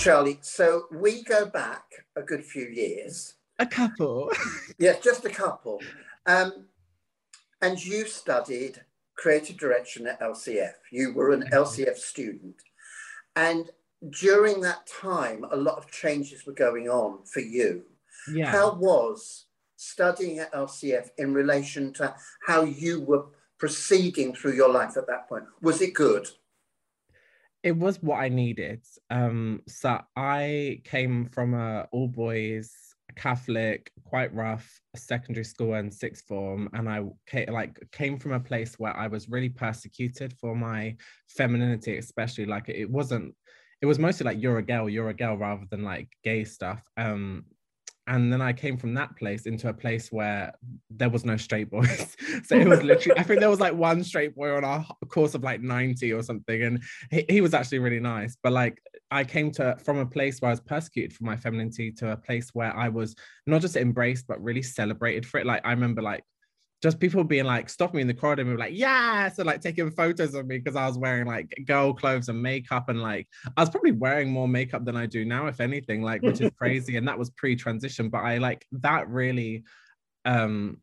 Charlie. So we go back a good few years. A couple. yeah, just a couple. Um, and you studied creative direction at LCF. You were an LCF student. And during that time, a lot of changes were going on for you. Yeah. How was studying at LCF in relation to how you were proceeding through your life at that point? Was it good? It was what I needed. Um, so I came from a all boys Catholic, quite rough secondary school and sixth form, and I came, like came from a place where I was really persecuted for my femininity, especially like it wasn't. It was mostly like you're a girl, you're a girl, rather than like gay stuff. Um, and then I came from that place into a place where there was no straight boys. so it was literally, I think there was like one straight boy on our course of like 90 or something. And he, he was actually really nice. But like I came to from a place where I was persecuted for my femininity to a place where I was not just embraced, but really celebrated for it. Like I remember like just people being like, stop me in the corridor and be like, yeah, so like taking photos of me because I was wearing like girl clothes and makeup and like I was probably wearing more makeup than I do now, if anything, like which is crazy. And that was pre-transition, but I like that really um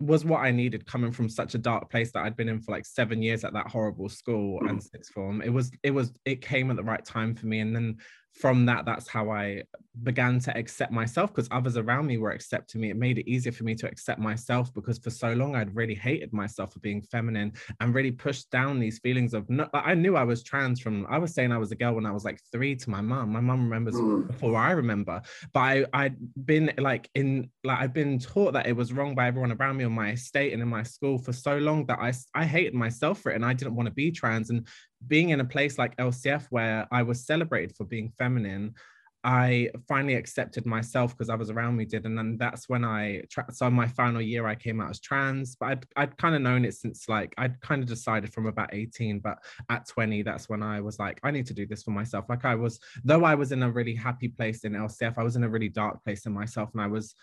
was what I needed coming from such a dark place that I'd been in for like seven years at that horrible school and sixth form. It was, it was, it came at the right time for me. And then from that, that's how I began to accept myself because others around me were accepting me. It made it easier for me to accept myself because for so long I'd really hated myself for being feminine and really pushed down these feelings of no, I knew I was trans from I was saying I was a girl when I was like three to my mom. My mom remembers mm. before I remember, but I I'd been like in like I've been taught that it was wrong by everyone around me on my estate and in my school for so long that I I hated myself for it and I didn't want to be trans and being in a place like LCF where I was celebrated for being feminine, I finally accepted myself because others around me did. And then that's when I, tra- so my final year, I came out as trans, but I'd, I'd kind of known it since like, I'd kind of decided from about 18, but at 20, that's when I was like, I need to do this for myself. Like I was, though I was in a really happy place in LCF, I was in a really dark place in myself and I was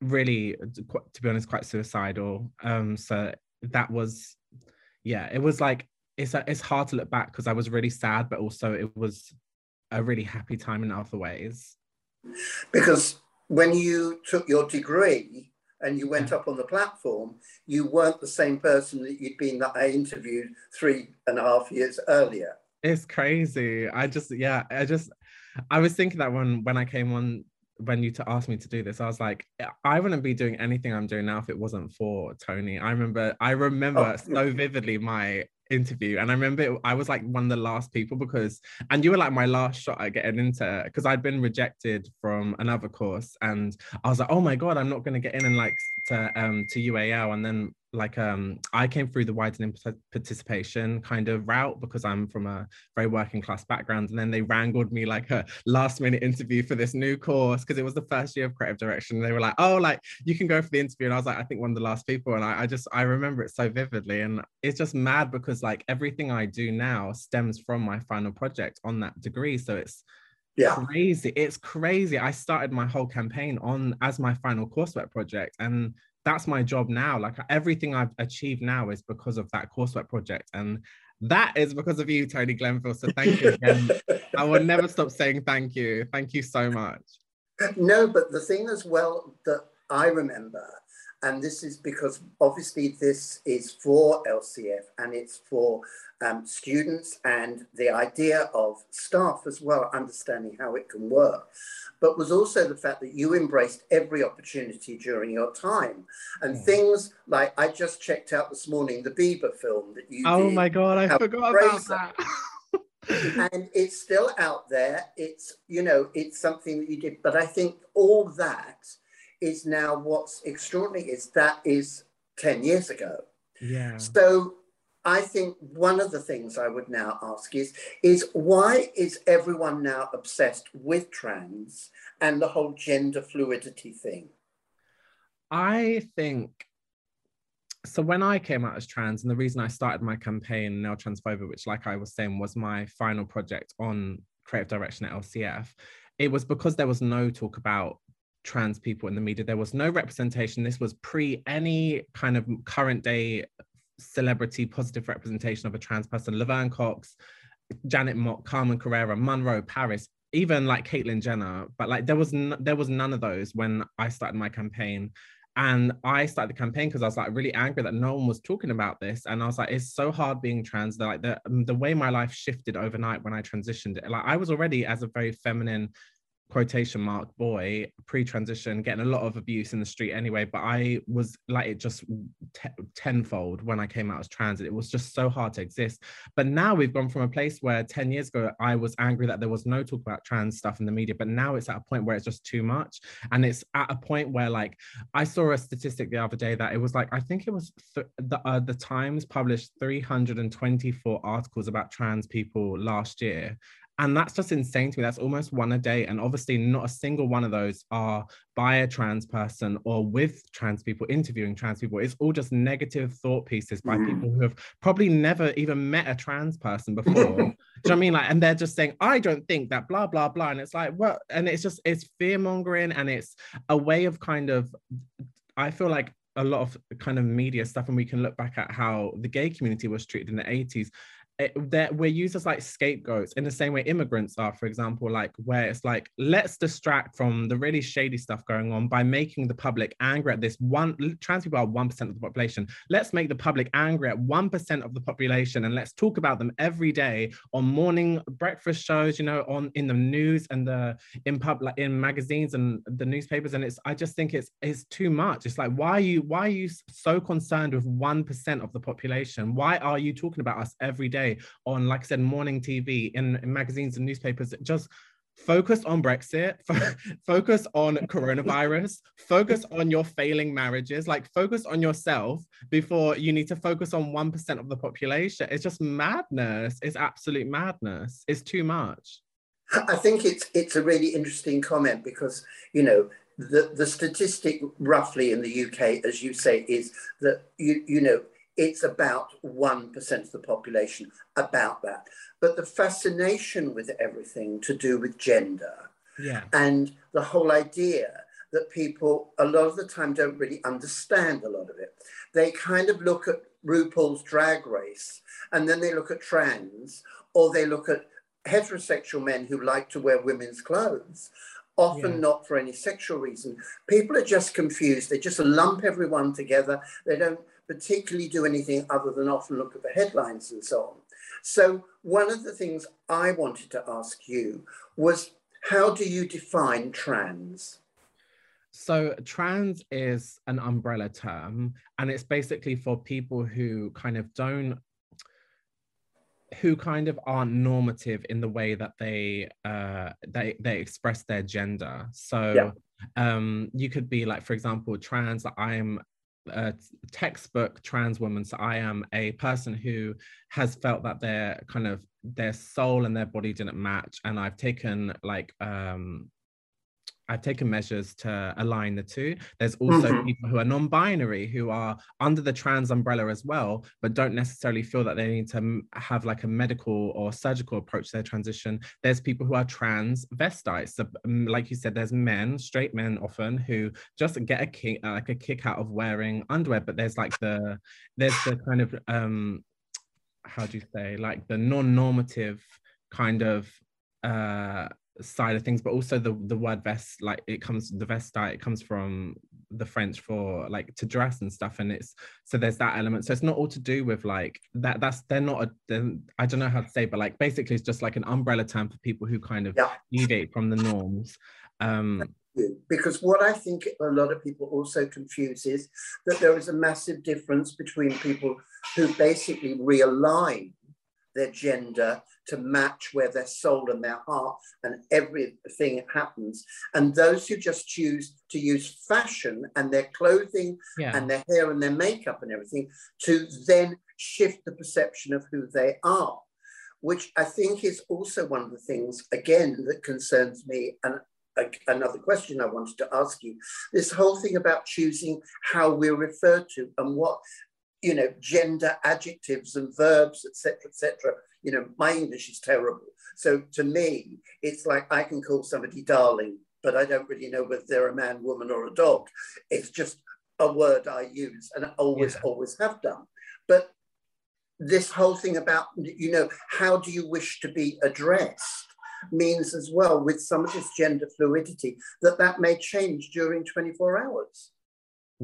really, to be honest, quite suicidal. Um, so that was, yeah, it was like it's uh, it's hard to look back because I was really sad, but also it was a really happy time in other ways. Because when you took your degree and you went up on the platform, you weren't the same person that you'd been that I interviewed three and a half years earlier. It's crazy. I just yeah, I just I was thinking that when when I came on when you to ask me to do this, I was like, I wouldn't be doing anything I'm doing now if it wasn't for Tony. I remember, I remember oh. so vividly my interview and i remember it, i was like one of the last people because and you were like my last shot at getting into because i'd been rejected from another course and i was like oh my god i'm not going to get in and like to um to ual and then like um I came through the widening participation kind of route because I'm from a very working class background and then they wrangled me like a last minute interview for this new course because it was the first year of creative direction they were like oh like you can go for the interview and I was like I think one of the last people and I, I just I remember it so vividly and it's just mad because like everything I do now stems from my final project on that degree so it's yeah. crazy it's crazy I started my whole campaign on as my final coursework project and that's my job now. Like everything I've achieved now is because of that coursework project. And that is because of you, Tony Glenville. So thank you again. I will never stop saying thank you. Thank you so much. No, but the thing as well that I remember, and this is because obviously this is for LCF and it's for um, students and the idea of staff as well, understanding how it can work but was also the fact that you embraced every opportunity during your time. And mm. things like I just checked out this morning the Bieber film that you Oh my god, I forgot about that. and it's still out there. It's you know, it's something that you did, but I think all that is now what's extraordinary is that is 10 years ago. Yeah. So I think one of the things I would now ask is, is why is everyone now obsessed with trans and the whole gender fluidity thing? I think so when I came out as trans, and the reason I started my campaign, Nail Transphobia, which, like I was saying, was my final project on creative direction at LCF, it was because there was no talk about trans people in the media. There was no representation. This was pre any kind of current day celebrity positive representation of a trans person. Laverne Cox, Janet Mock, Carmen Carrera, Munroe, Paris, even like Caitlyn Jenner, but like there was n- there was none of those when I started my campaign. And I started the campaign because I was like really angry that no one was talking about this. And I was like, it's so hard being trans. Like the the way my life shifted overnight when I transitioned. Like I was already as a very feminine quotation mark boy pre-transition getting a lot of abuse in the street anyway. But i was like it just t- tenfold when i came out as trans it was just so hard to exist. But now we've gone from a place where 10 years ago i was angry that there was no talk about trans stuff in the media but now it's at a point where it's just too much. And it's at a point where like i saw a statistic the other day that it was like i think it was th- the, uh, the times published 324 articles about trans people last year and that's just insane to me. That's almost one a day. And obviously, not a single one of those are by a trans person or with trans people interviewing trans people. It's all just negative thought pieces by mm. people who have probably never even met a trans person before. Do you know what I mean? Like, and they're just saying, I don't think that, blah, blah, blah. And it's like, what? And it's just, it's fear mongering and it's a way of kind of, I feel like a lot of kind of media stuff and we can look back at how the gay community was treated in the 80s Eh, that we're used as like scapegoats in the same way immigrants are, for example, like where it's like, let's distract from the really shady stuff going on by making the public angry at this one. Trans people are 1% of the population. Let's make the public angry at 1% of the population and let's talk about them every day on morning breakfast shows, you know, on in the news and the in pub like in magazines and the newspapers. And it's I just think it's it's too much. It's like, why are you why are you so concerned with 1% of the population? Why are you talking about us every day? Day on, like I said, morning TV, in, in magazines and newspapers. Just focus on Brexit, focus on coronavirus, focus on your failing marriages, like focus on yourself before you need to focus on 1% of the population. It's just madness. It's absolute madness. It's too much. I think it's it's a really interesting comment because you know the the statistic roughly in the UK, as you say, is that you you know it's about 1% of the population, about that. But the fascination with everything to do with gender yeah. and the whole idea that people a lot of the time don't really understand a lot of it. They kind of look at RuPaul's drag race and then they look at trans or they look at heterosexual men who like to wear women's clothes often yeah. not for any sexual reason. People are just confused. They just lump everyone together. They don't particularly do anything other than often look at the headlines and so on. So, one of the things I wanted to ask you was how do you define trans? So, trans is an umbrella term, and it's basically for people who kind of don't who kind of aren't normative in the way that they uh they they express their gender so yeah. um you could be like for example trans i'm a textbook trans woman. So I am a person who has felt that their kind of their soul and their body didn't match. And I've taken like um I've taken measures to align the two. There's also mm-hmm. people who are non-binary who are under the trans umbrella as well, but don't necessarily feel that they need to have like a medical or surgical approach to their transition. There's people who are transvestites. So, like you said, there's men, straight men often, who just get a kick, uh, like a kick out of wearing underwear. But there's like the there's the kind of um, how do you say like the non-normative kind of uh side of things but also the the word vest like it comes the vestite it comes from the french for like to dress and stuff and it's so there's that element. So it's not all to do with like that that's they're not a i don't know how to say but like basically it's just like an umbrella term for people who kind of yeah. deviate from the norms. Um because what I think a lot of people also confuse is that there is a massive difference between people who basically realign their gender to match where their soul and their heart and everything happens. And those who just choose to use fashion and their clothing yeah. and their hair and their makeup and everything to then shift the perception of who they are, which I think is also one of the things, again, that concerns me. And another question I wanted to ask you this whole thing about choosing how we're referred to and what you know gender adjectives and verbs etc etc you know, my English is terrible. So to me, it's like I can call somebody darling, but I don't really know whether they're a man, woman, or a dog. It's just a word I use and I always, yeah. always have done. But this whole thing about, you know, how do you wish to be addressed? means as well with some of this gender fluidity that that may change during 24 hours.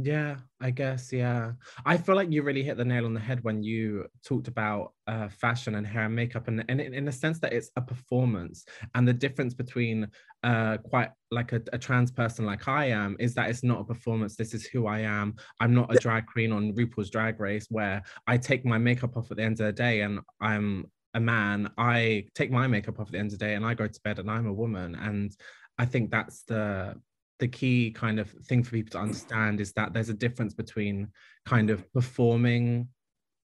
Yeah, I guess. Yeah. I feel like you really hit the nail on the head when you talked about uh, fashion and hair and makeup, and, and in, the sense that it's a performance. And the difference between uh, quite like a, a, trans person like I am is that it's not a performance. This is who I am. I'm not a drag queen on RuPaul's Drag Race where I take my makeup off at the end of the day and I'm a man. I take my makeup off at the end of the day and I go to bed and I'm a woman. And I think that's the the key kind of thing for people to understand is that there's a difference between kind of performing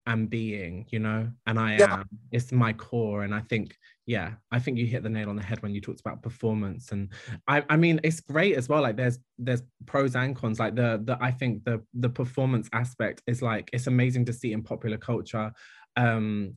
and being, you know, and I yeah. am. It's my core. And I think, yeah, I think you hit the nail on the head when you talked about performance. And I, I mean, it's great as well. Like there's there's pros and cons. Like the the I think the the performance aspect is like it's amazing to see in popular culture. Um,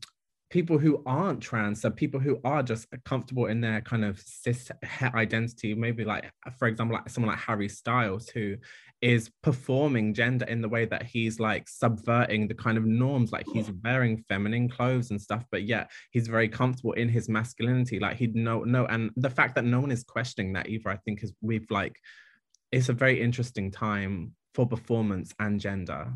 people who aren't trans, so people who are just comfortable in their kind of cis identity, maybe like, for example, like someone like Harry Styles, who is performing gender in the way that he's like subverting the kind of norms, like he's wearing feminine clothes and stuff, but yet he's very comfortable in his masculinity. Like he'd know, no, and the fact that no one is questioning that either, I think is we've like, it's a very interesting time for performance and gender.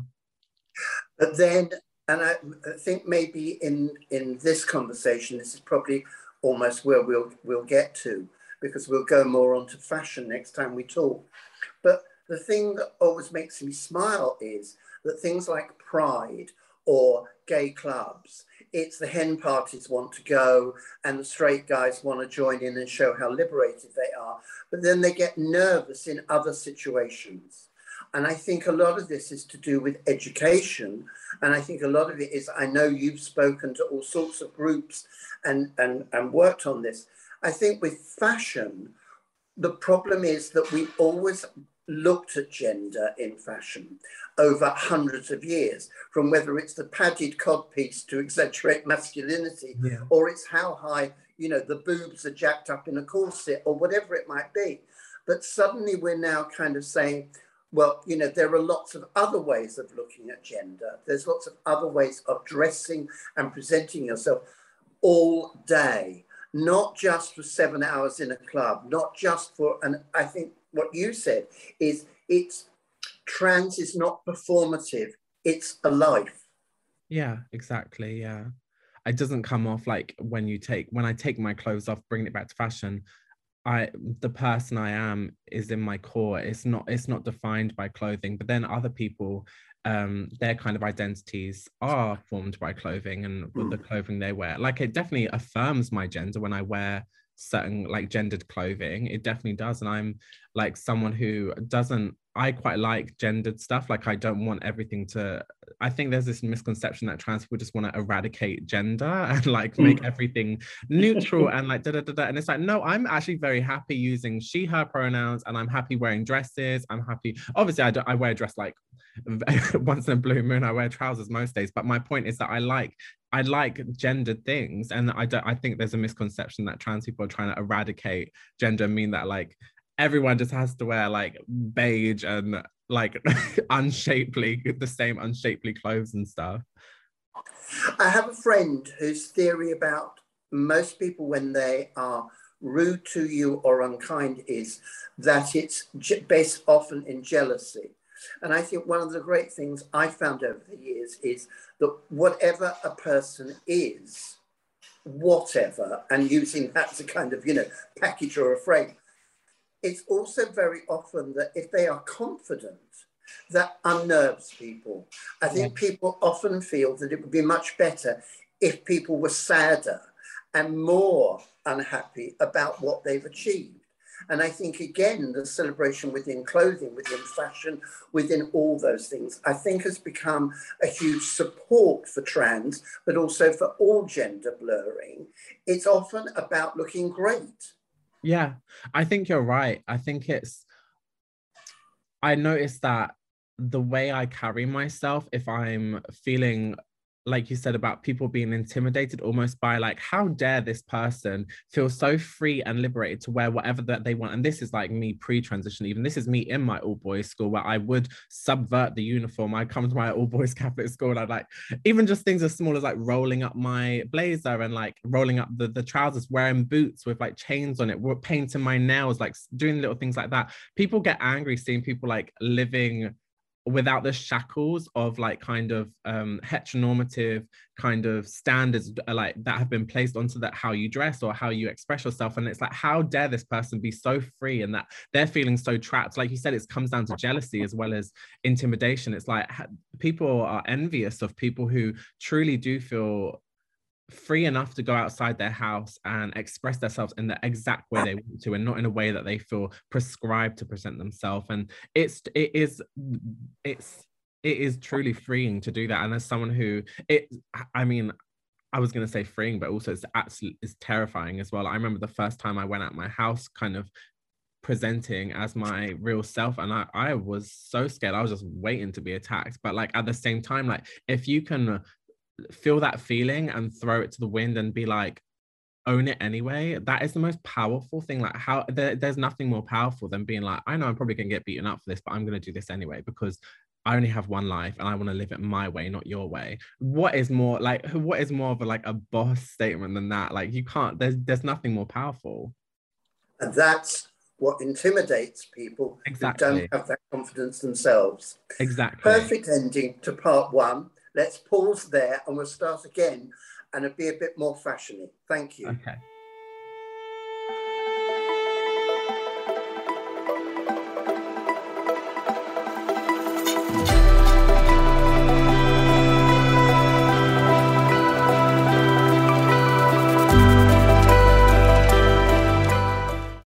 But then and I, think maybe in in this conversation, this is probably almost where we'll we'll get to because we'll go more onto fashion next time we talk. But the thing that always makes me smile is that things like Pride or gay clubs, it's the hen parties want to go and the straight guys want to join in and show how liberated they are. But then they get nervous in other situations. And I think a lot of this is to do with education. And I think a lot of it is, I know you've spoken to all sorts of groups and, and, and worked on this. I think with fashion, the problem is that we always looked at gender in fashion over hundreds of years, from whether it's the padded codpiece to exaggerate masculinity, yeah. or it's how high, you know, the boobs are jacked up in a corset, or whatever it might be. But suddenly we're now kind of saying, well, you know, there are lots of other ways of looking at gender. There's lots of other ways of dressing and presenting yourself all day, not just for seven hours in a club, not just for, and I think what you said is it's trans is not performative, it's a life. Yeah, exactly. Yeah. It doesn't come off like when you take, when I take my clothes off, bringing it back to fashion. I the person I am is in my core. It's not it's not defined by clothing. But then other people, um, their kind of identities are formed by clothing and mm. the clothing they wear. Like it definitely affirms my gender when I wear certain like gendered clothing. It definitely does. And I'm like someone who doesn't I quite like gendered stuff. Like I don't want everything to. I think there's this misconception that trans people just want to eradicate gender and like make mm. everything neutral and like da da da da. And it's like no, I'm actually very happy using she/her pronouns, and I'm happy wearing dresses. I'm happy. Obviously, I do, I wear a dress like once in a blue moon. I wear trousers most days. But my point is that I like I like gendered things, and I don't. I think there's a misconception that trans people are trying to eradicate gender, mean that like everyone just has to wear like beige and like unshapely, the same unshapely clothes and stuff. I have a friend whose theory about most people when they are rude to you or unkind is that it's based often in jealousy. And I think one of the great things I found over the years is that whatever a person is, whatever, and using that to kind of, you know, package or a frame, it's also very often that if they are confident, that unnerves people. I think yeah. people often feel that it would be much better if people were sadder and more unhappy about what they've achieved. And I think, again, the celebration within clothing, within fashion, within all those things, I think has become a huge support for trans, but also for all gender blurring. It's often about looking great. Yeah, I think you're right. I think it's, I noticed that the way I carry myself, if I'm feeling like you said about people being intimidated almost by like how dare this person feel so free and liberated to wear whatever that they want. And this is like me pre-transition even this is me in my all boys school where i would subvert the uniform. I come to my all boys catholic school and i'd like even just things as small as like rolling up my blazer and like rolling up the, the trousers wearing boots with like chains on it painting my nails like doing little things like that. People get angry seeing people like living without the shackles of like kind of um heteronormative kind of standards uh, like that have been placed onto that how you dress or how you express yourself. And it's like how dare this person be so free and that they're feeling so trapped? Like you said it comes down to jealousy as well as intimidation. It's like people are envious of people who truly do feel free enough to go outside their house and express themselves in the exact way ah. they want to and not in a way that they feel prescribed to present themselves and it's it is it's it is truly freeing to do that and as someone who it i mean I was going to say freeing, but also it's absolutely it's terrifying as well. I remember the first time I went out my house, kind of presenting as my real self, and I I was so scared. I was just waiting to be attacked. But like at the same time, like if you can feel that feeling and throw it to the wind and be like own it anyway. That is the most powerful thing like how there, there's nothing more powerful than being like i know i'm probably going to get beaten up for this but i'm going to do this anyway because i only have one life and i want to live it my way not your way. What is more like what is more of a like a boss statement than that? Like you can't there's there's nothing more powerful. And that's what intimidates people exactly. who don't have that confidence themselves. Exactly. Perfect ending to part one Let's pause there and we'll start again and it'll be a bit more fashiony. Thank you. Okay.